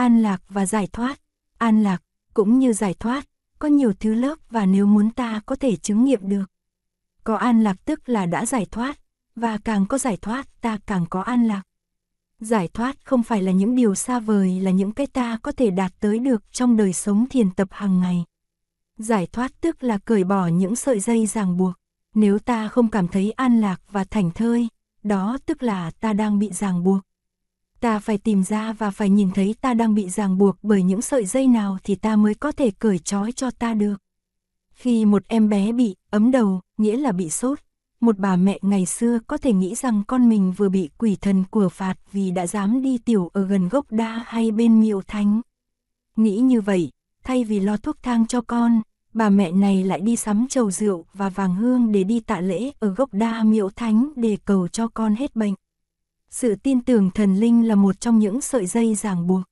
An lạc và giải thoát. An lạc, cũng như giải thoát, có nhiều thứ lớp và nếu muốn ta có thể chứng nghiệm được. Có an lạc tức là đã giải thoát, và càng có giải thoát ta càng có an lạc. Giải thoát không phải là những điều xa vời là những cái ta có thể đạt tới được trong đời sống thiền tập hàng ngày. Giải thoát tức là cởi bỏ những sợi dây ràng buộc. Nếu ta không cảm thấy an lạc và thảnh thơi, đó tức là ta đang bị ràng buộc. Ta phải tìm ra và phải nhìn thấy ta đang bị ràng buộc bởi những sợi dây nào thì ta mới có thể cởi trói cho ta được. Khi một em bé bị ấm đầu, nghĩa là bị sốt, một bà mẹ ngày xưa có thể nghĩ rằng con mình vừa bị quỷ thần của phạt vì đã dám đi tiểu ở gần gốc đa hay bên miệu thánh. Nghĩ như vậy, thay vì lo thuốc thang cho con, bà mẹ này lại đi sắm trầu rượu và vàng hương để đi tạ lễ ở gốc đa miệu thánh để cầu cho con hết bệnh. Sự tin tưởng thần linh là một trong những sợi dây ràng buộc.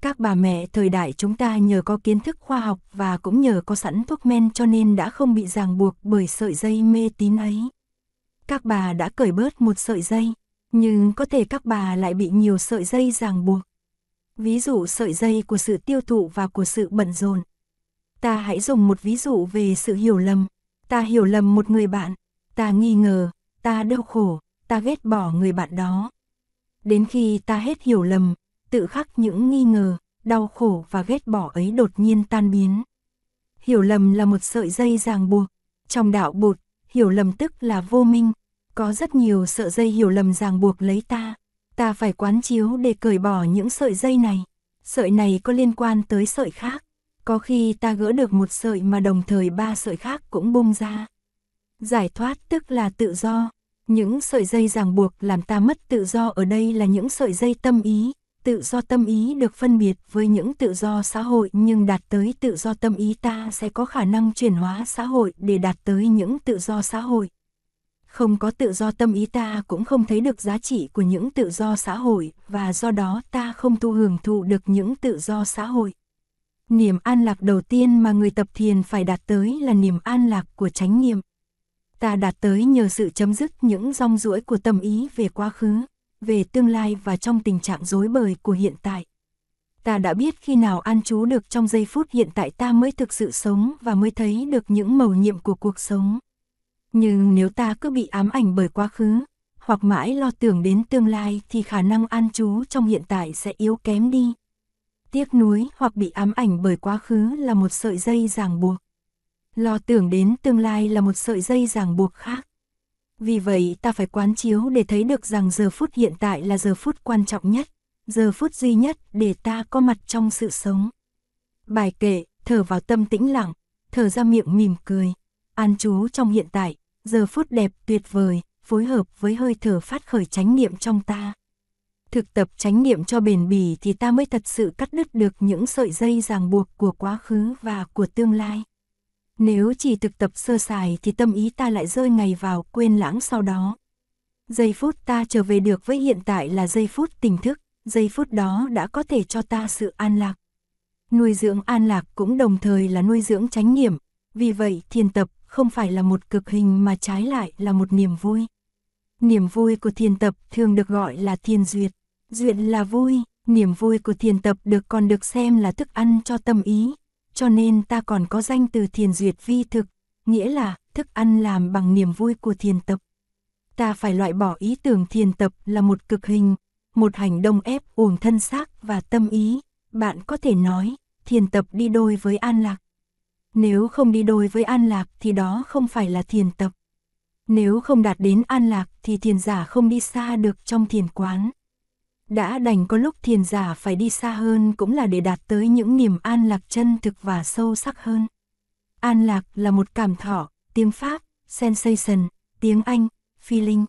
Các bà mẹ thời đại chúng ta nhờ có kiến thức khoa học và cũng nhờ có sẵn thuốc men cho nên đã không bị ràng buộc bởi sợi dây mê tín ấy. Các bà đã cởi bớt một sợi dây, nhưng có thể các bà lại bị nhiều sợi dây ràng buộc. Ví dụ sợi dây của sự tiêu thụ và của sự bận rộn. Ta hãy dùng một ví dụ về sự hiểu lầm. Ta hiểu lầm một người bạn, ta nghi ngờ, ta đau khổ, ta ghét bỏ người bạn đó. Đến khi ta hết hiểu lầm, tự khắc những nghi ngờ, đau khổ và ghét bỏ ấy đột nhiên tan biến. Hiểu lầm là một sợi dây ràng buộc. Trong đạo bụt, hiểu lầm tức là vô minh. Có rất nhiều sợi dây hiểu lầm ràng buộc lấy ta. Ta phải quán chiếu để cởi bỏ những sợi dây này. Sợi này có liên quan tới sợi khác. Có khi ta gỡ được một sợi mà đồng thời ba sợi khác cũng bung ra. Giải thoát tức là tự do. Những sợi dây ràng buộc làm ta mất tự do ở đây là những sợi dây tâm ý. Tự do tâm ý được phân biệt với những tự do xã hội, nhưng đạt tới tự do tâm ý ta sẽ có khả năng chuyển hóa xã hội để đạt tới những tự do xã hội. Không có tự do tâm ý ta cũng không thấy được giá trị của những tự do xã hội, và do đó ta không thu hưởng thụ được những tự do xã hội. Niềm an lạc đầu tiên mà người tập thiền phải đạt tới là niềm an lạc của chánh niệm. Ta đạt tới nhờ sự chấm dứt những rong ruổi của tâm ý về quá khứ, về tương lai và trong tình trạng rối bời của hiện tại. Ta đã biết khi nào an trú được trong giây phút hiện tại ta mới thực sự sống và mới thấy được những mầu nhiệm của cuộc sống. Nhưng nếu ta cứ bị ám ảnh bởi quá khứ, hoặc mãi lo tưởng đến tương lai thì khả năng an trú trong hiện tại sẽ yếu kém đi. Tiếc nuối hoặc bị ám ảnh bởi quá khứ là một sợi dây ràng buộc. Lo tưởng đến tương lai là một sợi dây ràng buộc khác. Vì vậy ta phải quán chiếu để thấy được rằng giờ phút hiện tại là giờ phút quan trọng nhất, giờ phút duy nhất để ta có mặt trong sự sống. Bài kệ, thở vào tâm tĩnh lặng, thở ra miệng mỉm cười, an trú trong hiện tại, giờ phút đẹp tuyệt vời, phối hợp với hơi thở phát khởi chánh niệm trong ta. Thực tập chánh niệm cho bền bỉ thì ta mới thật sự cắt đứt được những sợi dây ràng buộc của quá khứ và của tương lai. Nếu chỉ thực tập sơ sài thì tâm ý ta lại rơi ngày vào quên lãng sau đó. Giây phút ta trở về được với hiện tại là giây phút tỉnh thức, giây phút đó đã có thể cho ta sự an lạc. Nuôi dưỡng an lạc cũng đồng thời là nuôi dưỡng chánh niệm, vì vậy thiền tập không phải là một cực hình mà trái lại là một niềm vui. Niềm vui của thiền tập thường được gọi là thiền duyệt. Duyệt là vui, niềm vui của thiền tập được còn được xem là thức ăn cho tâm ý, cho nên ta còn có danh từ thiền duyệt vi thực, nghĩa là thức ăn làm bằng niềm vui của thiền tập. Ta phải loại bỏ ý tưởng thiền tập là một cực hình, một hành động ép uổng thân xác và tâm ý. Bạn có thể nói, thiền tập đi đôi với an lạc. Nếu không đi đôi với an lạc thì đó không phải là thiền tập. Nếu không đạt đến an lạc thì thiền giả không đi xa được trong thiền quán. Đã đành có lúc thiền giả phải đi xa hơn cũng là để đạt tới những niềm an lạc chân thực và sâu sắc hơn. An lạc là một cảm thọ, tiếng Pháp, sensation, tiếng Anh, feeling.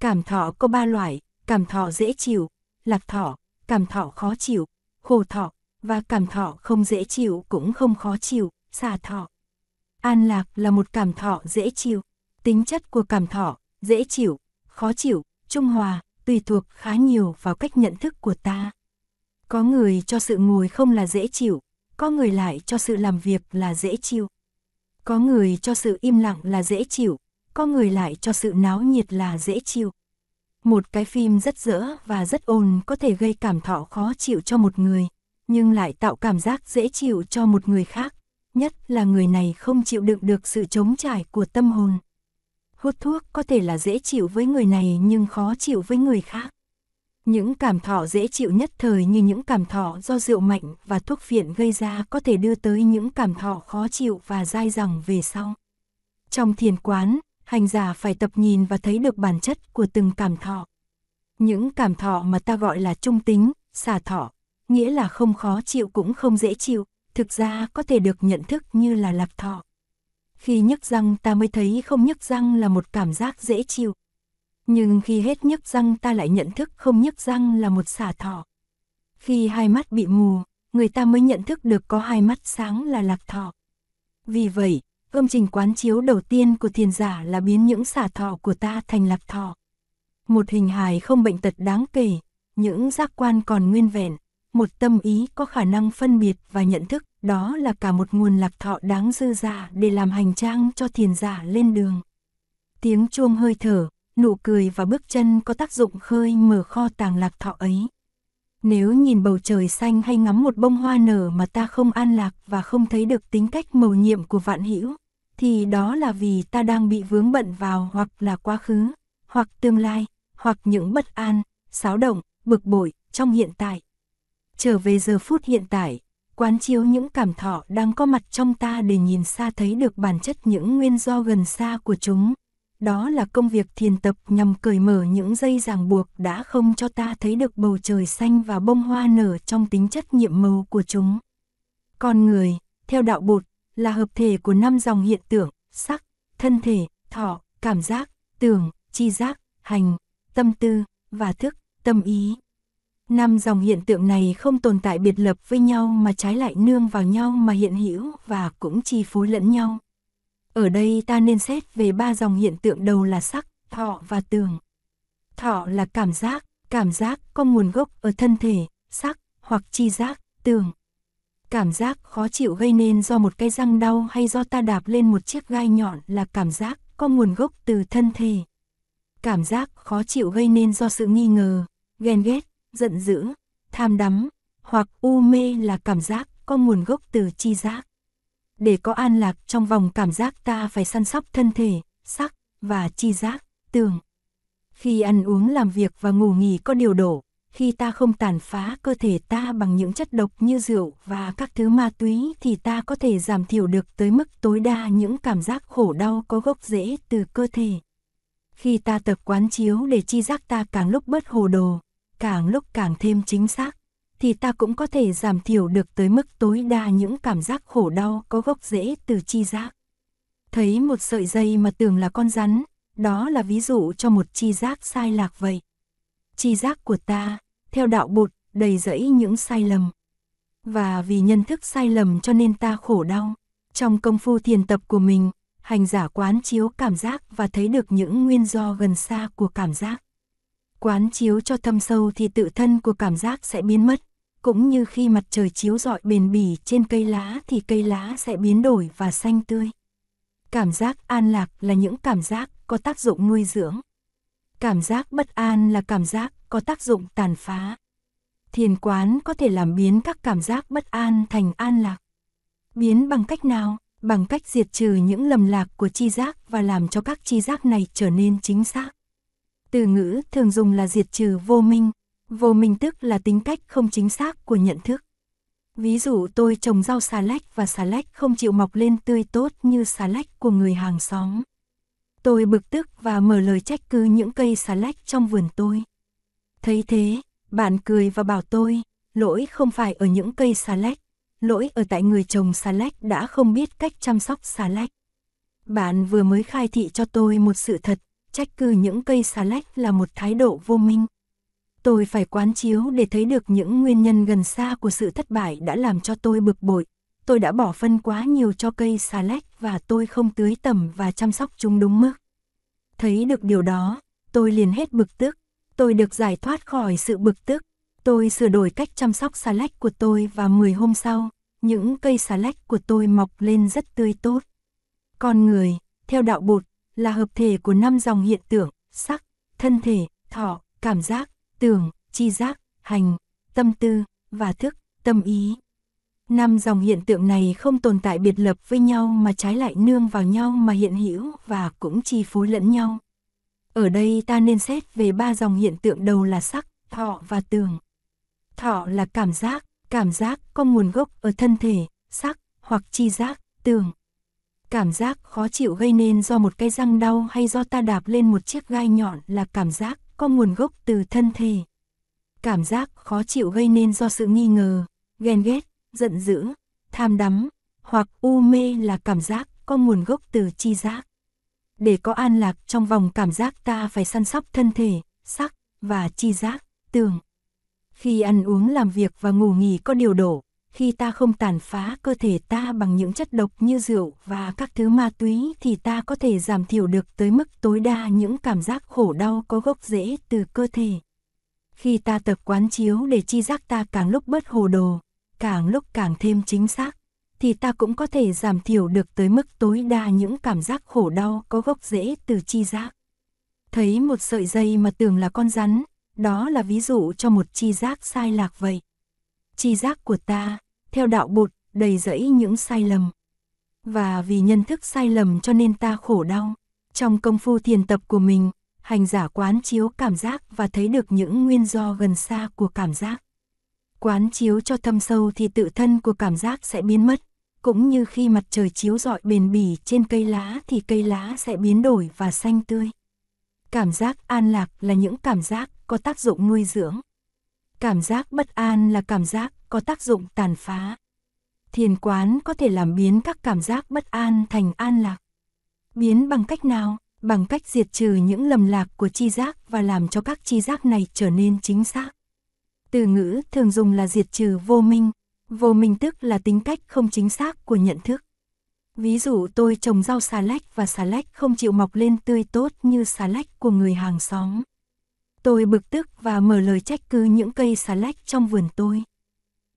Cảm thọ có ba loại, cảm thọ dễ chịu, lạc thọ, cảm thọ khó chịu, khổ thọ, và cảm thọ không dễ chịu cũng không khó chịu, xả thọ. An lạc là một cảm thọ dễ chịu, tính chất của cảm thọ, dễ chịu, khó chịu, trung hòa, tùy thuộc khá nhiều vào cách nhận thức của ta. Có người cho sự ngồi không là dễ chịu, có người lại cho sự làm việc là dễ chịu. Có người cho sự im lặng là dễ chịu, có người lại cho sự náo nhiệt là dễ chịu. Một cái phim rất dỡ và rất ồn có thể gây cảm thọ khó chịu cho một người, nhưng lại tạo cảm giác dễ chịu cho một người khác, nhất là người này không chịu đựng được sự chống trải của tâm hồn. Hút thuốc có thể là dễ chịu với người này nhưng khó chịu với người khác. Những cảm thọ dễ chịu nhất thời như những cảm thọ do rượu mạnh và thuốc phiện gây ra có thể đưa tới những cảm thọ khó chịu và dai dẳng về sau. Trong thiền quán, hành giả phải tập nhìn và thấy được bản chất của từng cảm thọ. Những cảm thọ mà ta gọi là trung tính, xả thọ, nghĩa là không khó chịu cũng không dễ chịu, thực ra có thể được nhận thức như là lạc thọ. Khi nhức răng ta mới thấy không nhức răng là một cảm giác dễ chịu. Nhưng khi hết nhức răng ta lại nhận thức không nhức răng là một xả thọ. Khi hai mắt bị mù, người ta mới nhận thức được có hai mắt sáng là lạc thọ. Vì vậy, công trình quán chiếu đầu tiên của thiền giả là biến những xả thọ của ta thành lạc thọ. Một hình hài không bệnh tật đáng kể, những giác quan còn nguyên vẹn, một tâm ý có khả năng phân biệt và nhận thức, đó là cả một nguồn lạc thọ đáng dư giả để làm hành trang cho thiền giả lên đường. Tiếng chuông hơi thở, nụ cười và bước chân có tác dụng khơi mở kho tàng lạc thọ ấy. Nếu nhìn bầu trời xanh hay ngắm một bông hoa nở mà ta không an lạc và không thấy được tính cách mầu nhiệm của vạn hữu, thì đó là vì ta đang bị vướng bận vào hoặc là quá khứ, hoặc tương lai, hoặc những bất an, xáo động, bực bội trong hiện tại. Trở về giờ phút hiện tại, quán chiếu những cảm thọ đang có mặt trong ta để nhìn xa thấy được bản chất những nguyên do gần xa của chúng. Đó là công việc thiền tập nhằm cởi mở những dây ràng buộc đã không cho ta thấy được bầu trời xanh và bông hoa nở trong tính chất nhiệm màu của chúng. Con người, theo đạo bột, là hợp thể của năm dòng hiện tượng, sắc, thân thể, thọ, cảm giác, tưởng, chi giác, hành, tâm tư, và thức, tâm ý. Năm dòng hiện tượng này không tồn tại biệt lập với nhau mà trái lại nương vào nhau mà hiện hữu và cũng chi phối lẫn nhau. Ở đây ta nên xét về ba dòng hiện tượng đầu là sắc, thọ và tường. Thọ là cảm giác, cảm giác có nguồn gốc ở thân thể, sắc hoặc chi giác, tường. Cảm giác khó chịu gây nên do một cái răng đau hay do ta đạp lên một chiếc gai nhọn là cảm giác có nguồn gốc từ thân thể. Cảm giác khó chịu gây nên do sự nghi ngờ, ghen ghét, giận dữ, tham đắm, hoặc u mê là cảm giác có nguồn gốc từ chi giác. Để có an lạc trong vòng cảm giác ta phải săn sóc thân thể, sắc và chi giác, tường. Khi ăn uống làm việc và ngủ nghỉ có điều độ, khi ta không tàn phá cơ thể ta bằng những chất độc như rượu và các thứ ma túy thì ta có thể giảm thiểu được tới mức tối đa những cảm giác khổ đau có gốc rễ từ cơ thể. Khi ta tập quán chiếu để chi giác ta càng lúc bớt hồ đồ, càng lúc càng thêm chính xác, thì ta cũng có thể giảm thiểu được tới mức tối đa những cảm giác khổ đau có gốc rễ từ chi giác. Thấy một sợi dây mà tưởng là con rắn, đó là ví dụ cho một chi giác sai lạc vậy. Chi giác của ta, theo đạo bột, đầy rẫy những sai lầm. Và vì nhân thức sai lầm cho nên ta khổ đau. Trong công phu thiền tập của mình, hành giả quán chiếu cảm giác và thấy được những nguyên do gần xa của cảm giác. Quán chiếu cho thâm sâu thì tự thân của cảm giác sẽ biến mất, cũng như khi mặt trời chiếu rọi bền bỉ trên cây lá thì cây lá sẽ biến đổi và xanh tươi. Cảm giác an lạc là những cảm giác có tác dụng nuôi dưỡng. Cảm giác bất an là cảm giác có tác dụng tàn phá. Thiền quán có thể làm biến các cảm giác bất an thành an lạc. Biến bằng cách nào? Bằng cách diệt trừ những lầm lạc của chi giác và làm cho các chi giác này trở nên chính xác. Từ ngữ thường dùng là diệt trừ vô minh. Vô minh tức là tính cách không chính xác của nhận thức. Ví dụ tôi trồng rau xà lách và xà lách không chịu mọc lên tươi tốt như xà lách của người hàng xóm. Tôi bực tức và mở lời trách cứ những cây xà lách trong vườn tôi. Thấy thế, bạn cười và bảo tôi, lỗi không phải ở những cây xà lách, lỗi ở tại người trồng xà lách đã không biết cách chăm sóc xà lách. Bạn vừa mới khai thị cho tôi một sự thật, trách cứ những cây xà lách là một thái độ vô minh. Tôi phải quán chiếu để thấy được những nguyên nhân gần xa của sự thất bại đã làm cho tôi bực bội. Tôi đã bỏ phân quá nhiều cho cây xà lách và tôi không tưới tẩm và chăm sóc chúng đúng mức. Thấy được điều đó, tôi liền hết bực tức. Tôi được giải thoát khỏi sự bực tức. Tôi sửa đổi cách chăm sóc xà lách của tôi và 10 hôm sau, những cây xà lách của tôi mọc lên rất tươi tốt. Con người, theo đạo bột, là hợp thể của năm dòng hiện tượng, sắc, thân thể, thọ, cảm giác, tưởng, chi giác, hành, tâm tư, và thức, tâm ý. Năm dòng hiện tượng này không tồn tại biệt lập với nhau mà trái lại nương vào nhau mà hiện hữu và cũng chi phối lẫn nhau. Ở đây ta nên xét về ba dòng hiện tượng đầu là sắc, thọ và tường. Thọ là cảm giác, cảm giác có nguồn gốc ở thân thể, sắc, hoặc chi giác, tường. Cảm giác khó chịu gây nên do một cái răng đau hay do ta đạp lên một chiếc gai nhọn là cảm giác có nguồn gốc từ thân thể. Cảm giác khó chịu gây nên do sự nghi ngờ, ghen ghét, giận dữ, tham đắm, hoặc u mê là cảm giác có nguồn gốc từ chi giác. Để có an lạc trong vòng cảm giác ta phải săn sóc thân thể, sắc và chi giác, tường. Khi ăn uống làm việc và ngủ nghỉ có điều độ, khi ta không tàn phá cơ thể ta bằng những chất độc như rượu và các thứ ma túy thì ta có thể giảm thiểu được tới mức tối đa những cảm giác khổ đau có gốc rễ từ cơ thể. Khi ta tập quán chiếu để chi giác ta càng lúc bớt hồ đồ, càng lúc càng thêm chính xác, thì ta cũng có thể giảm thiểu được tới mức tối đa những cảm giác khổ đau có gốc rễ từ chi giác. Thấy một sợi dây mà tưởng là con rắn, đó là ví dụ cho một chi giác sai lạc vậy. Chi giác của ta, theo đạo bụt, đầy rẫy những sai lầm. Và vì nhân thức sai lầm cho nên ta khổ đau. Trong công phu thiền tập của mình, hành giả quán chiếu cảm giác và thấy được những nguyên do gần xa của cảm giác. Quán chiếu cho thâm sâu thì tự thân của cảm giác sẽ biến mất, cũng như khi mặt trời chiếu rọi bền bỉ trên cây lá thì cây lá sẽ biến đổi và xanh tươi. Cảm giác an lạc là những cảm giác có tác dụng nuôi dưỡng. Cảm giác bất an là cảm giác có tác dụng tàn phá. Thiền quán có thể làm biến các cảm giác bất an thành an lạc. Biến bằng cách nào? Bằng cách diệt trừ những lầm lạc của chi giác và làm cho các chi giác này trở nên chính xác. Từ ngữ thường dùng là diệt trừ vô minh. Vô minh tức là tính cách không chính xác của nhận thức. Ví dụ, tôi trồng rau xà lách và xà lách không chịu mọc lên tươi tốt như xà lách của người hàng xóm. Tôi bực tức và mở lời trách cứ những cây xà lách trong vườn tôi.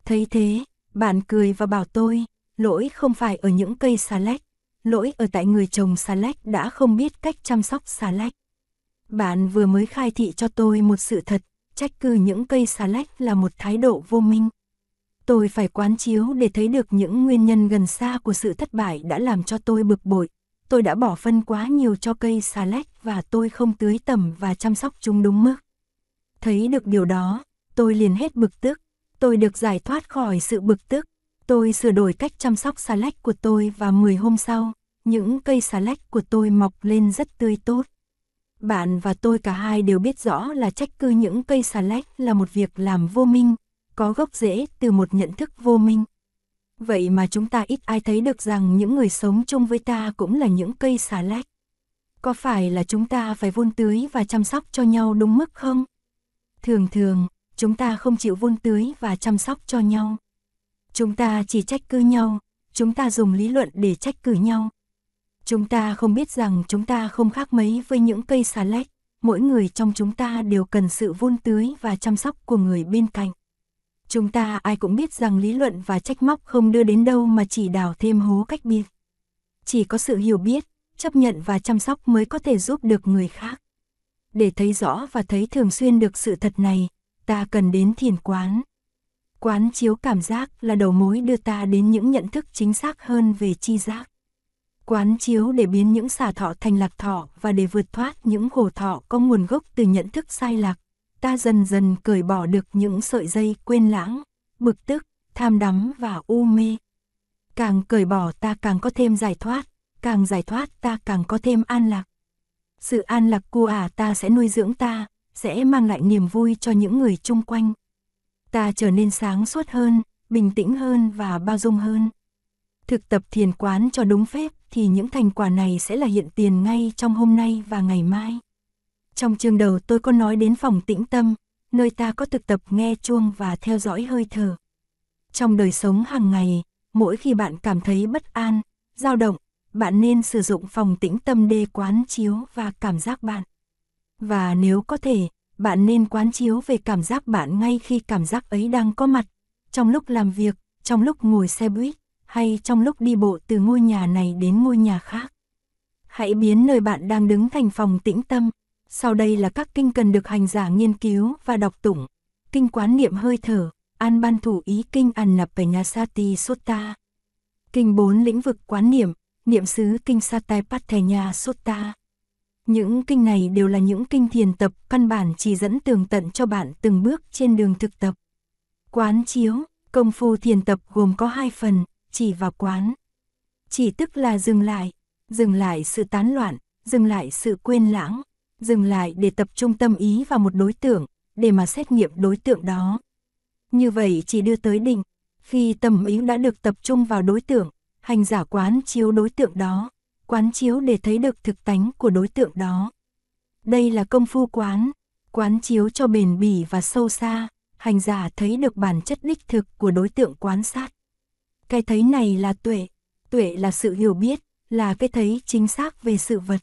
Thấy thế, bạn cười và bảo tôi, lỗi không phải ở những cây xà lách, lỗi ở tại người trồng xà lách đã không biết cách chăm sóc xà lách. Bạn vừa mới khai thị cho tôi một sự thật, trách cứ những cây xà lách là một thái độ vô minh. Tôi phải quán chiếu để thấy được những nguyên nhân gần xa của sự thất bại đã làm cho tôi bực bội. Tôi đã bỏ phân quá nhiều cho cây xà lách và tôi không tưới tẩm và chăm sóc chúng đúng mức. Thấy được điều đó, tôi liền hết bực tức. Tôi được giải thoát khỏi sự bực tức. Tôi sửa đổi cách chăm sóc xà lách của tôi và 10 hôm sau, những cây xà lách của tôi mọc lên rất tươi tốt. Bạn và tôi cả hai đều biết rõ là trách cứ những cây xà lách là một việc làm vô minh, có gốc rễ từ một nhận thức vô minh. Vậy mà chúng ta ít ai thấy được rằng những người sống chung với ta cũng là những cây xà lách. Có phải là chúng ta phải vun tưới và chăm sóc cho nhau đúng mức không? Thường thường, chúng ta không chịu vun tưới và chăm sóc cho nhau. Chúng ta chỉ trách cứ nhau, chúng ta dùng lý luận để trách cứ nhau. Chúng ta không biết rằng chúng ta không khác mấy với những cây xà lách, mỗi người trong chúng ta đều cần sự vun tưới và chăm sóc của người bên cạnh. Chúng ta ai cũng biết rằng lý luận và trách móc không đưa đến đâu mà chỉ đào thêm hố cách biệt. Chỉ có sự hiểu biết, chấp nhận và chăm sóc mới có thể giúp được người khác. Để thấy rõ và thấy thường xuyên được sự thật này, ta cần đến thiền quán. Quán chiếu cảm giác là đầu mối đưa ta đến những nhận thức chính xác hơn về chi giác. Quán chiếu để biến những xả thọ thành lạc thọ và để vượt thoát những khổ thọ có nguồn gốc từ nhận thức sai lạc, ta dần dần cởi bỏ được những sợi dây quên lãng, bực tức, tham đắm và u mê. Càng cởi bỏ ta càng có thêm giải thoát, càng giải thoát ta càng có thêm an lạc. Sự an lạc của ả ta sẽ nuôi dưỡng ta, sẽ mang lại niềm vui cho những người chung quanh. Ta trở nên sáng suốt hơn, bình tĩnh hơn và bao dung hơn. Thực tập thiền quán cho đúng phép thì những thành quả này sẽ là hiện tiền ngay trong hôm nay và ngày mai. Trong chương đầu tôi có nói đến phòng tĩnh tâm, nơi ta có thực tập nghe chuông và theo dõi hơi thở. Trong đời sống hàng ngày, mỗi khi bạn cảm thấy bất an, dao động, bạn nên sử dụng phòng tĩnh tâm để quán chiếu và cảm giác bạn. Và nếu có thể, bạn nên quán chiếu về cảm giác bạn ngay khi cảm giác ấy đang có mặt, trong lúc làm việc, trong lúc ngồi xe buýt, hay trong lúc đi bộ từ ngôi nhà này đến ngôi nhà khác. Hãy biến nơi bạn đang đứng thành phòng tĩnh tâm, sau đây là các kinh cần được hành giả nghiên cứu và đọc tụng. Kinh quán niệm hơi thở, an ban thủ ý kinh Annapanyasati Sutta. Kinh bốn lĩnh vực quán niệm, niệm xứ kinh Satipatthaya Sutta. Những kinh này đều là những kinh thiền tập căn bản chỉ dẫn tường tận cho bạn từng bước trên đường thực tập. Quán chiếu, công phu thiền tập gồm có hai phần, chỉ và quán. Chỉ tức là dừng lại, dừng lại sự tán loạn, dừng lại sự quên lãng, dừng lại để tập trung tâm ý vào một đối tượng, để mà xét nghiệm đối tượng đó. Như vậy chỉ đưa tới định, khi tâm ý đã được tập trung vào đối tượng, hành giả quán chiếu đối tượng đó, quán chiếu để thấy được thực tánh của đối tượng đó. Đây là công phu quán, quán chiếu cho bền bỉ và sâu xa, hành giả thấy được bản chất đích thực của đối tượng quán sát. Cái thấy này là tuệ, tuệ là sự hiểu biết, là cái thấy chính xác về sự vật.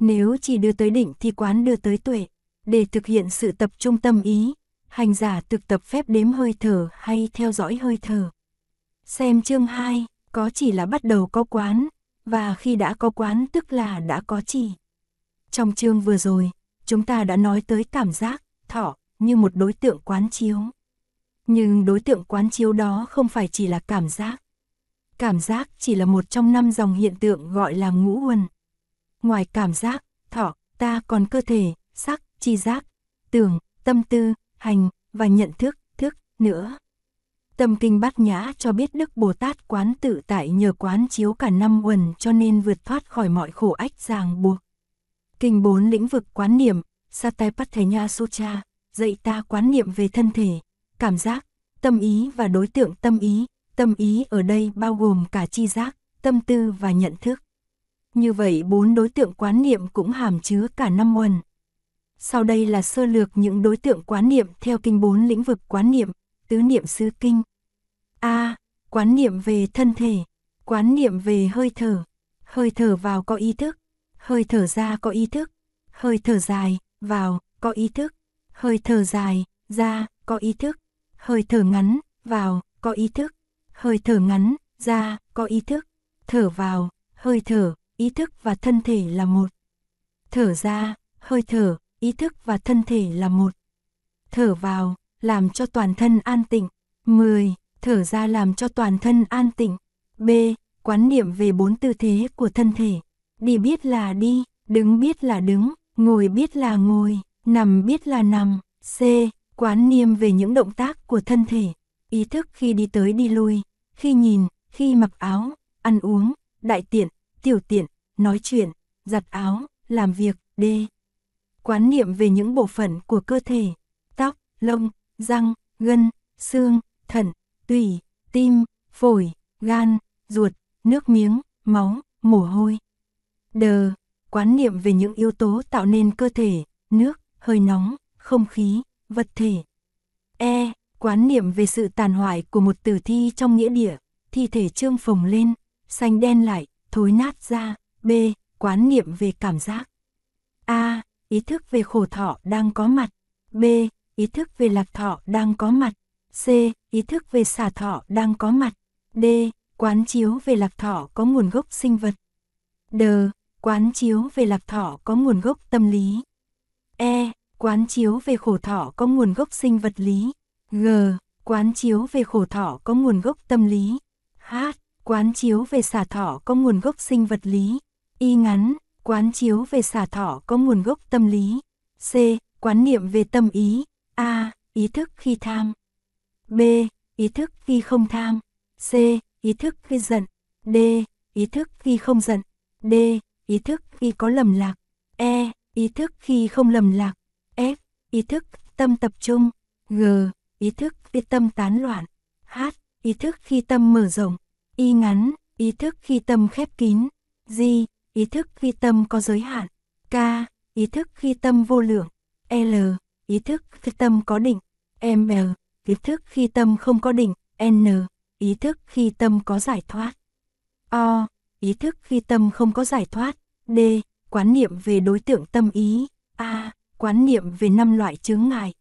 Nếu chỉ đưa tới định thì quán đưa tới tuệ, để thực hiện sự tập trung tâm ý, hành giả thực tập phép đếm hơi thở hay theo dõi hơi thở. Xem chương 2, có chỉ là bắt đầu có quán, và khi đã có quán tức là đã có chỉ. Trong chương vừa rồi, chúng ta đã nói tới cảm giác, thọ, như một đối tượng quán chiếu. Nhưng đối tượng quán chiếu đó không phải chỉ là cảm giác. Cảm giác chỉ là một trong năm dòng hiện tượng gọi là ngũ uẩn. Ngoài cảm giác, thọ, ta còn cơ thể, sắc, chi giác, tưởng, tâm tư, hành và nhận thức, thức nữa. Tâm kinh bát nhã cho biết Đức Bồ Tát quán tự tại nhờ quán chiếu cả năm uẩn cho nên vượt thoát khỏi mọi khổ ách ràng buộc. Kinh bốn lĩnh vực quán niệm, Satipatthaya Sutra, dạy ta quán niệm về thân thể, cảm giác, tâm ý và đối tượng tâm ý. Tâm ý ở đây bao gồm cả chi giác, tâm tư và nhận thức. Như vậy bốn đối tượng quán niệm cũng hàm chứa cả năm nguồn. Sau đây là sơ lược những đối tượng quán niệm theo kinh bốn lĩnh vực quán niệm, tứ niệm xứ kinh. A. quán niệm về thân thể, quán niệm về hơi thở. Hơi thở vào có ý thức, hơi thở ra có ý thức, hơi thở dài, vào, có ý thức, hơi thở dài, ra, có ý thức, hơi thở ngắn, vào, có ý thức, hơi thở ngắn, ra, có ý thức, thở vào, hơi thở, ý thức và thân thể là một. Thở ra, hơi thở, ý thức và thân thể là một. Thở vào, làm cho toàn thân an tịnh. 10. Thở ra làm cho toàn thân an tịnh. B. Quán niệm về bốn tư thế của thân thể. Đi biết là đi, đứng biết là đứng, ngồi biết là ngồi, nằm biết là nằm. C. Quán niệm về những động tác của thân thể. Ý thức khi đi tới đi lui, khi nhìn, khi mặc áo, ăn uống, đại tiện, tiểu tiện, nói chuyện, giặt áo, làm việc. D quán niệm về những bộ phận của cơ thể, tóc, lông, răng, gân, xương, thận, tủy, tim, phổi, gan, ruột, nước miếng, máu, mồ hôi. Đờ, quán niệm về những yếu tố tạo nên cơ thể, nước, hơi nóng, không khí, vật thể. E, quán niệm về sự tàn hoại của một tử thi trong nghĩa địa, thi thể trương phồng lên, xanh đen lại, thối nát ra. B, quán niệm về cảm giác. A, ý thức về khổ thọ đang có mặt. B. Ý thức về lạc thọ đang có mặt. C. Ý thức về xả thọ đang có mặt. D. Quán chiếu về lạc thọ có nguồn gốc sinh vật. D. Quán chiếu về lạc thọ có nguồn gốc tâm lý. E. Quán chiếu về khổ thọ có nguồn gốc sinh vật lý. G. Quán chiếu về khổ thọ có nguồn gốc tâm lý. H. Quán chiếu về xả thỏ có nguồn gốc sinh vật lý. Y ngắn, Quán chiếu về xả thỏ có nguồn gốc tâm lý. C. Quán niệm về tâm ý. A. Ý thức khi tham. B. Ý thức khi không tham. C. Ý thức khi giận. D. Ý thức khi không giận. D. Ý thức khi có lầm lạc. E. Ý thức khi không lầm lạc. F. Ý thức tâm tập trung. G. Ý thức khi tâm tán loạn. H. Ý thức khi tâm mở rộng. Y ngắn. Ý thức khi tâm khép kín. G ý thức khi tâm có giới hạn. K, ý thức khi tâm vô lượng. L, ý thức khi tâm có định. M, ý thức khi tâm không có định. N, ý thức khi tâm có giải thoát. O, ý thức khi tâm không có giải thoát. D, quán niệm về đối tượng tâm ý. A, quán niệm về năm loại chướng ngại.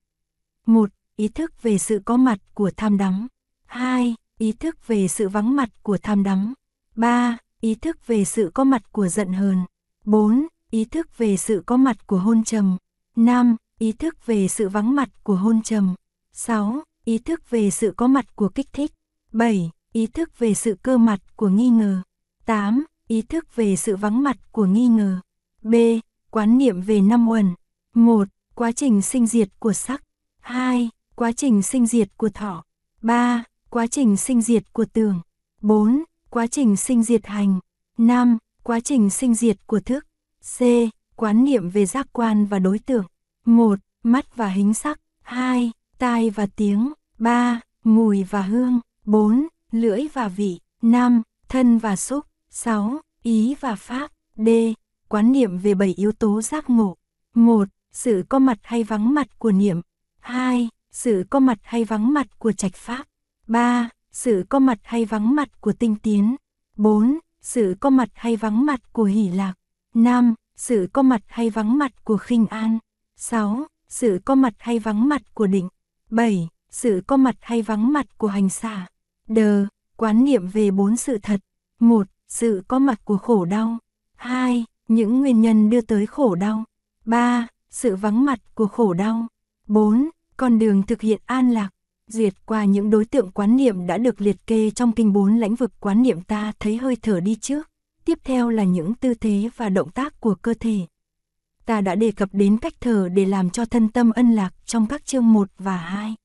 1. Ý thức về sự có mặt của tham đắm. 2. Ý thức về sự vắng mặt của tham đắm. 3 ý thức về sự có mặt của giận hờn. 4. ý thức về sự có mặt của hôn trầm. 5. Ý thức về sự vắng mặt của hôn trầm. 6. Ý thức về sự có mặt của kích thích. 7. Ý thức về sự cơ mặt của nghi ngờ. 8. Ý thức về sự vắng mặt của nghi ngờ. B. Quán niệm về năm uẩn. 1. Quá trình sinh diệt của sắc. 2. Quá trình sinh diệt của thọ. 3. Quá trình sinh diệt của tưởng. 4. Quá trình sinh diệt hành. 5. Quá trình sinh diệt của thức. C. Quán niệm về giác quan và đối tượng. 1. Mắt và hình sắc. 2. Tai và tiếng. 3. Mùi và hương. 4. Lưỡi và vị. 5. Thân và xúc. 6. Ý và pháp. D. Quán niệm về bảy yếu tố giác ngộ. 1. Sự có mặt hay vắng mặt của niệm. 2. Sự có mặt hay vắng mặt của trạch pháp. 3. Sự có mặt hay vắng mặt của tinh tiến. 4. Sự có mặt hay vắng mặt của hỷ lạc. 5. Sự có mặt hay vắng mặt của khinh an. 6. Sự có mặt hay vắng mặt của định. 7. Sự có mặt hay vắng mặt của hành xả. D. Quán niệm về bốn sự thật. 1. Sự có mặt của khổ đau. 2. Những nguyên nhân đưa tới khổ đau. 3. Sự vắng mặt của khổ đau. 4. Con đường thực hiện an lạc. Duyệt qua những đối tượng quán niệm đã được liệt kê trong kinh bốn lĩnh vực quán niệm ta thấy hơi thở đi trước. Tiếp theo là những tư thế và động tác của cơ thể. Ta đã đề cập đến cách thở để làm cho thân tâm ân lạc trong các chương 1 và 2.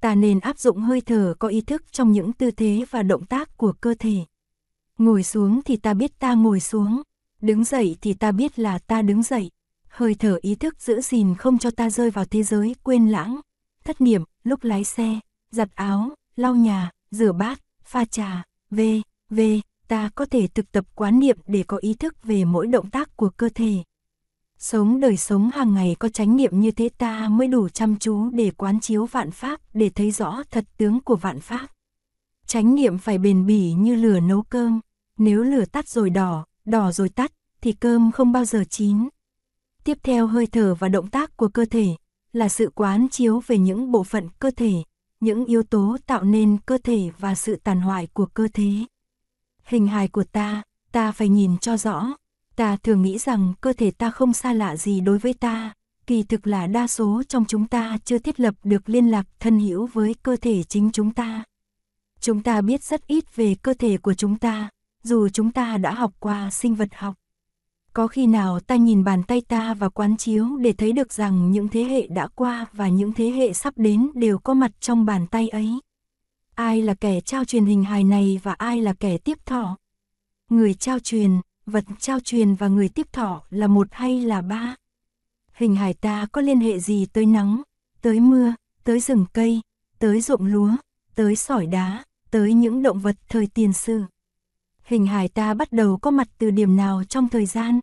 Ta nên áp dụng hơi thở có ý thức trong những tư thế và động tác của cơ thể. Ngồi xuống thì ta biết ta ngồi xuống, đứng dậy thì ta biết là ta đứng dậy. Hơi thở ý thức giữ gìn không cho ta rơi vào thế giới quên lãng, thất niệm, lúc lái xe, giặt áo, lau nhà, rửa bát, pha trà, v, v, ta có thể thực tập quán niệm để có ý thức về mỗi động tác của cơ thể. Sống đời sống hàng ngày có chánh niệm như thế ta mới đủ chăm chú để quán chiếu vạn pháp để thấy rõ thật tướng của vạn pháp. Chánh niệm phải bền bỉ như lửa nấu cơm, nếu lửa tắt rồi đỏ, đỏ rồi tắt, thì cơm không bao giờ chín. Tiếp theo hơi thở và động tác của cơ thể, là sự quán chiếu về những bộ phận cơ thể, những yếu tố tạo nên cơ thể và sự tàn hoại của cơ thể. Hình hài của ta, ta phải nhìn cho rõ. Ta thường nghĩ rằng cơ thể ta không xa lạ gì đối với ta, kỳ thực là đa số trong chúng ta chưa thiết lập được liên lạc thân hữu với cơ thể chính chúng ta. Chúng ta biết rất ít về cơ thể của chúng ta, dù chúng ta đã học qua sinh vật học. Có khi nào ta nhìn bàn tay ta và quán chiếu để thấy được rằng những thế hệ đã qua và những thế hệ sắp đến đều có mặt trong bàn tay ấy. Ai là kẻ trao truyền hình hài này và ai là kẻ tiếp thọ? Người trao truyền, vật trao truyền và người tiếp thọ là một hay là ba? Hình hài ta có liên hệ gì tới nắng, tới mưa, tới rừng cây, tới ruộng lúa, tới sỏi đá, tới những động vật thời tiền sử? Hình hài ta bắt đầu có mặt từ điểm nào trong thời gian?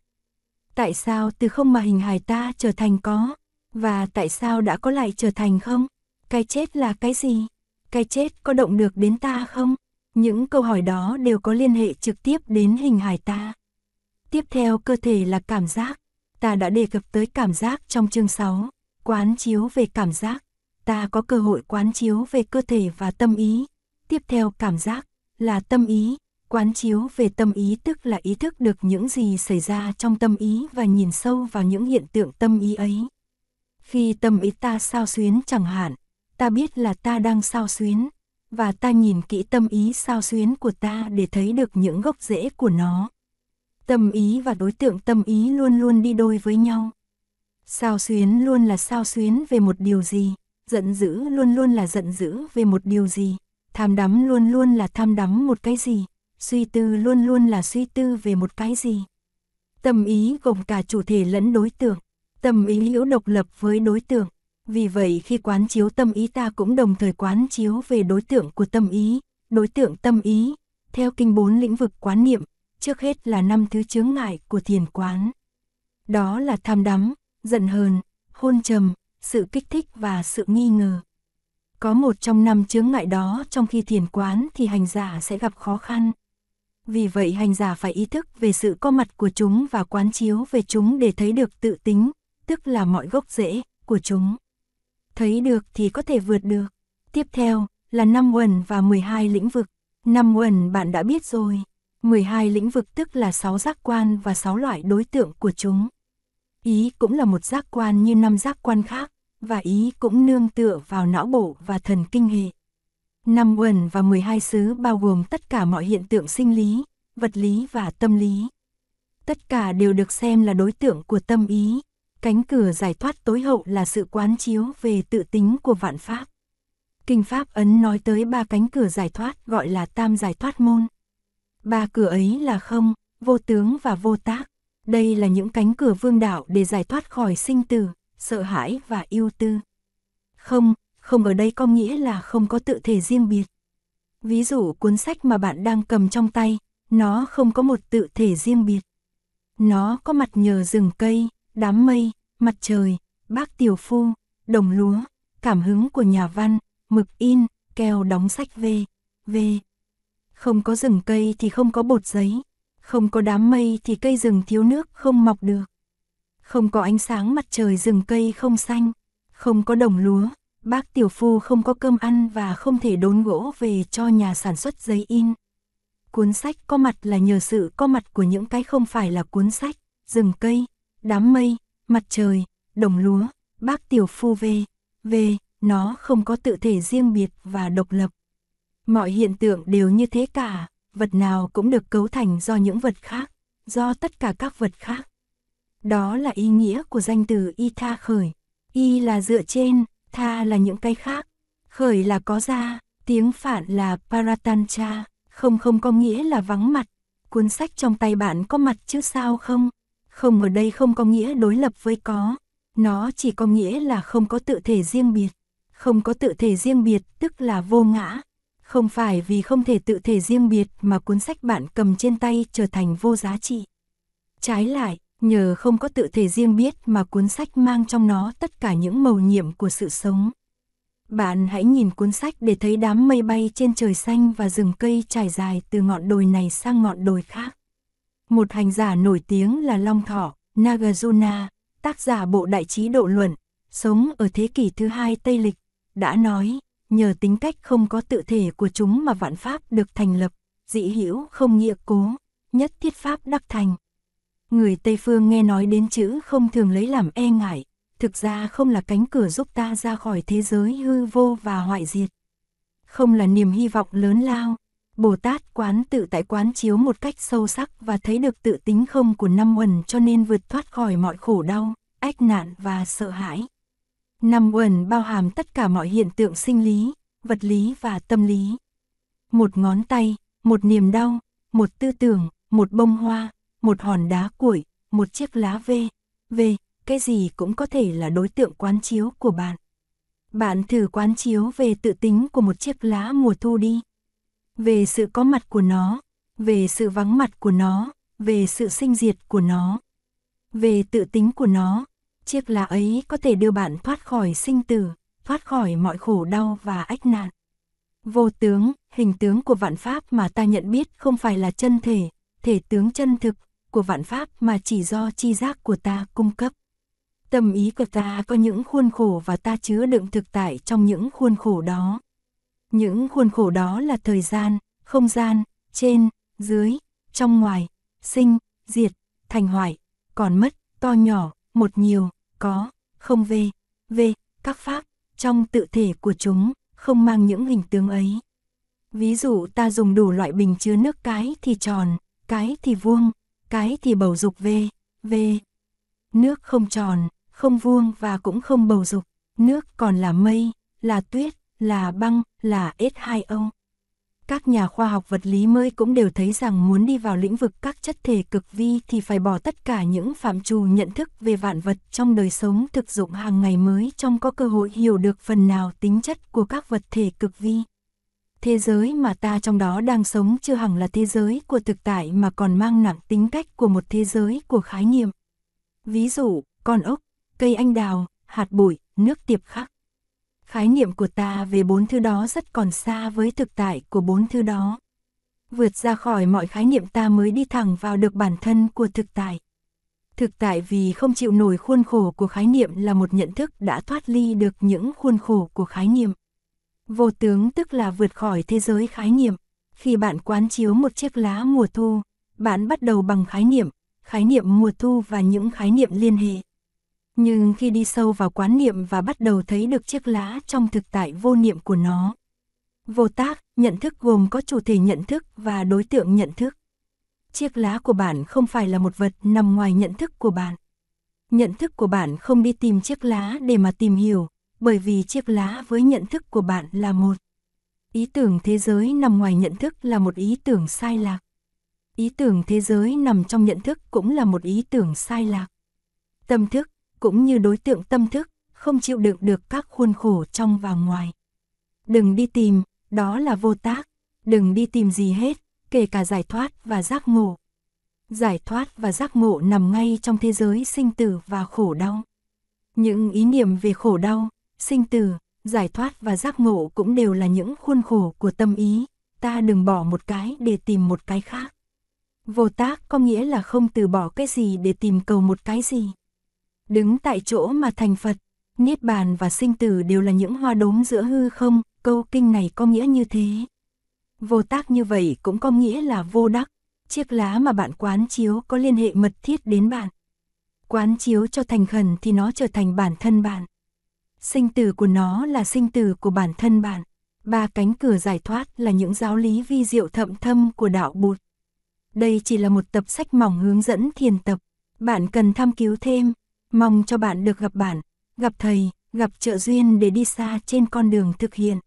Tại sao từ không mà hình hài ta trở thành có? Và tại sao đã có lại trở thành không? Cái chết là cái gì? Cái chết có động được đến ta không? Những câu hỏi đó đều có liên hệ trực tiếp đến hình hài ta. Tiếp theo cơ thể là cảm giác. Ta đã đề cập tới cảm giác trong chương 6, quán chiếu về cảm giác. Ta có cơ hội quán chiếu về cơ thể và tâm ý. Tiếp theo cảm giác là tâm ý, Quán chiếu về tâm ý tức là ý thức được những gì xảy ra trong tâm ý và nhìn sâu vào những hiện tượng tâm ý ấy. Khi tâm ý ta sao xuyến chẳng hạn, ta biết là ta đang sao xuyến, và ta nhìn kỹ tâm ý sao xuyến của ta để thấy được những gốc rễ của nó. Tâm ý và đối tượng tâm ý luôn luôn đi đôi với nhau. Sao xuyến luôn là sao xuyến về một điều gì, giận dữ luôn luôn là giận dữ về một điều gì, tham đắm luôn luôn là tham đắm một cái gì suy tư luôn luôn là suy tư về một cái gì. Tâm ý gồm cả chủ thể lẫn đối tượng, tâm ý hữu độc lập với đối tượng. Vì vậy khi quán chiếu tâm ý ta cũng đồng thời quán chiếu về đối tượng của tâm ý, đối tượng tâm ý, theo kinh bốn lĩnh vực quán niệm, trước hết là năm thứ chướng ngại của thiền quán. Đó là tham đắm, giận hờn, hôn trầm, sự kích thích và sự nghi ngờ. Có một trong năm chướng ngại đó trong khi thiền quán thì hành giả sẽ gặp khó khăn. Vì vậy hành giả phải ý thức về sự có mặt của chúng và quán chiếu về chúng để thấy được tự tính, tức là mọi gốc rễ của chúng. Thấy được thì có thể vượt được. Tiếp theo là năm uẩn và 12 lĩnh vực. Năm uẩn bạn đã biết rồi. 12 lĩnh vực tức là 6 giác quan và 6 loại đối tượng của chúng. Ý cũng là một giác quan như năm giác quan khác, và ý cũng nương tựa vào não bộ và thần kinh hệ. Năm uẩn và 12 xứ bao gồm tất cả mọi hiện tượng sinh lý, vật lý và tâm lý. Tất cả đều được xem là đối tượng của tâm ý. Cánh cửa giải thoát tối hậu là sự quán chiếu về tự tính của vạn pháp. Kinh Pháp Ấn nói tới ba cánh cửa giải thoát gọi là tam giải thoát môn. Ba cửa ấy là không, vô tướng và vô tác. Đây là những cánh cửa vương đạo để giải thoát khỏi sinh tử, sợ hãi và yêu tư. Không, không ở đây có nghĩa là không có tự thể riêng biệt. Ví dụ cuốn sách mà bạn đang cầm trong tay, nó không có một tự thể riêng biệt. Nó có mặt nhờ rừng cây, đám mây, mặt trời, bác tiểu phu, đồng lúa, cảm hứng của nhà văn, mực in, keo đóng sách về, về. Không có rừng cây thì không có bột giấy, không có đám mây thì cây rừng thiếu nước không mọc được. Không có ánh sáng mặt trời rừng cây không xanh, không có đồng lúa, bác tiểu phu không có cơm ăn và không thể đốn gỗ về cho nhà sản xuất giấy in. Cuốn sách có mặt là nhờ sự có mặt của những cái không phải là cuốn sách, rừng cây, đám mây, mặt trời, đồng lúa, bác tiểu phu về, về, nó không có tự thể riêng biệt và độc lập. Mọi hiện tượng đều như thế cả, vật nào cũng được cấu thành do những vật khác, do tất cả các vật khác. Đó là ý nghĩa của danh từ y tha khởi. Y là dựa trên, tha là những cái khác, khởi là có ra, tiếng phản là paratancha, không không có nghĩa là vắng mặt. Cuốn sách trong tay bạn có mặt chứ sao không? Không ở đây không có nghĩa đối lập với có. Nó chỉ có nghĩa là không có tự thể riêng biệt. Không có tự thể riêng biệt tức là vô ngã. Không phải vì không thể tự thể riêng biệt mà cuốn sách bạn cầm trên tay trở thành vô giá trị. Trái lại, nhờ không có tự thể riêng biết mà cuốn sách mang trong nó tất cả những màu nhiệm của sự sống. Bạn hãy nhìn cuốn sách để thấy đám mây bay trên trời xanh và rừng cây trải dài từ ngọn đồi này sang ngọn đồi khác. Một hành giả nổi tiếng là Long Thọ, Nagarjuna, tác giả bộ đại trí độ luận, sống ở thế kỷ thứ hai Tây Lịch, đã nói, nhờ tính cách không có tự thể của chúng mà vạn pháp được thành lập, dị hữu không nghĩa cố, nhất thiết pháp đắc thành. Người Tây Phương nghe nói đến chữ không thường lấy làm e ngại, thực ra không là cánh cửa giúp ta ra khỏi thế giới hư vô và hoại diệt. Không là niềm hy vọng lớn lao, Bồ Tát quán tự tại quán chiếu một cách sâu sắc và thấy được tự tính không của năm uẩn cho nên vượt thoát khỏi mọi khổ đau, ách nạn và sợ hãi. Năm uẩn bao hàm tất cả mọi hiện tượng sinh lý, vật lý và tâm lý. Một ngón tay, một niềm đau, một tư tưởng, một bông hoa, một hòn đá cuội, một chiếc lá vê, vê, cái gì cũng có thể là đối tượng quán chiếu của bạn. Bạn thử quán chiếu về tự tính của một chiếc lá mùa thu đi. Về sự có mặt của nó, về sự vắng mặt của nó, về sự sinh diệt của nó. Về tự tính của nó, chiếc lá ấy có thể đưa bạn thoát khỏi sinh tử, thoát khỏi mọi khổ đau và ách nạn. Vô tướng, hình tướng của vạn pháp mà ta nhận biết không phải là chân thể, thể tướng chân thực của vạn pháp mà chỉ do chi giác của ta cung cấp. Tâm ý của ta có những khuôn khổ và ta chứa đựng thực tại trong những khuôn khổ đó. Những khuôn khổ đó là thời gian, không gian, trên, dưới, trong ngoài, sinh, diệt, thành hoại, còn mất, to nhỏ, một nhiều, có, không về, về, các pháp, trong tự thể của chúng, không mang những hình tướng ấy. Ví dụ ta dùng đủ loại bình chứa nước cái thì tròn, cái thì vuông, cái thì bầu dục về, về. Nước không tròn, không vuông và cũng không bầu dục, nước còn là mây, là tuyết, là băng, là S2O. Các nhà khoa học vật lý mới cũng đều thấy rằng muốn đi vào lĩnh vực các chất thể cực vi thì phải bỏ tất cả những phạm trù nhận thức về vạn vật trong đời sống thực dụng hàng ngày mới trong có cơ hội hiểu được phần nào tính chất của các vật thể cực vi. Thế giới mà ta trong đó đang sống chưa hẳn là thế giới của thực tại mà còn mang nặng tính cách của một thế giới của khái niệm. Ví dụ, con ốc, cây anh đào, hạt bụi, nước tiệp khắc. Khái niệm của ta về bốn thứ đó rất còn xa với thực tại của bốn thứ đó. Vượt ra khỏi mọi khái niệm ta mới đi thẳng vào được bản thân của thực tại. Thực tại vì không chịu nổi khuôn khổ của khái niệm là một nhận thức đã thoát ly được những khuôn khổ của khái niệm. Vô tướng tức là vượt khỏi thế giới khái niệm. Khi bạn quán chiếu một chiếc lá mùa thu, bạn bắt đầu bằng khái niệm, khái niệm mùa thu và những khái niệm liên hệ. Nhưng khi đi sâu vào quán niệm và bắt đầu thấy được chiếc lá trong thực tại vô niệm của nó. Vô tác, nhận thức gồm có chủ thể nhận thức và đối tượng nhận thức. Chiếc lá của bạn không phải là một vật nằm ngoài nhận thức của bạn. Nhận thức của bạn không đi tìm chiếc lá để mà tìm hiểu, bởi vì chiếc lá với nhận thức của bạn là một. Ý tưởng thế giới nằm ngoài nhận thức là một ý tưởng sai lạc. Ý tưởng thế giới nằm trong nhận thức cũng là một ý tưởng sai lạc. Tâm thức, cũng như đối tượng tâm thức, không chịu đựng được các khuôn khổ trong và ngoài. Đừng đi tìm, đó là vô tác, đừng đi tìm gì hết, kể cả giải thoát và giác ngộ. Giải thoát và giác ngộ nằm ngay trong thế giới sinh tử và khổ đau. Những ý niệm về khổ đau, sinh tử, giải thoát và giác ngộ cũng đều là những khuôn khổ của tâm ý, ta đừng bỏ một cái để tìm một cái khác. Vô tác có nghĩa là không từ bỏ cái gì để tìm cầu một cái gì. Đứng tại chỗ mà thành Phật, Niết bàn và sinh tử đều là những hoa đốm giữa hư không, câu kinh này có nghĩa như thế. Vô tác như vậy cũng có nghĩa là vô đắc, chiếc lá mà bạn quán chiếu có liên hệ mật thiết đến bạn. Quán chiếu cho thành khẩn thì nó trở thành bản thân bạn. Sinh tử của nó là sinh tử của bản thân bạn. Ba cánh cửa giải thoát là những giáo lý vi diệu thậm thâm của đạo Bụt. Đây chỉ là một tập sách mỏng hướng dẫn thiền tập. Bạn cần tham cứu thêm. Mong cho bạn được gặp bạn, gặp thầy, gặp trợ duyên để đi xa trên con đường thực hiện.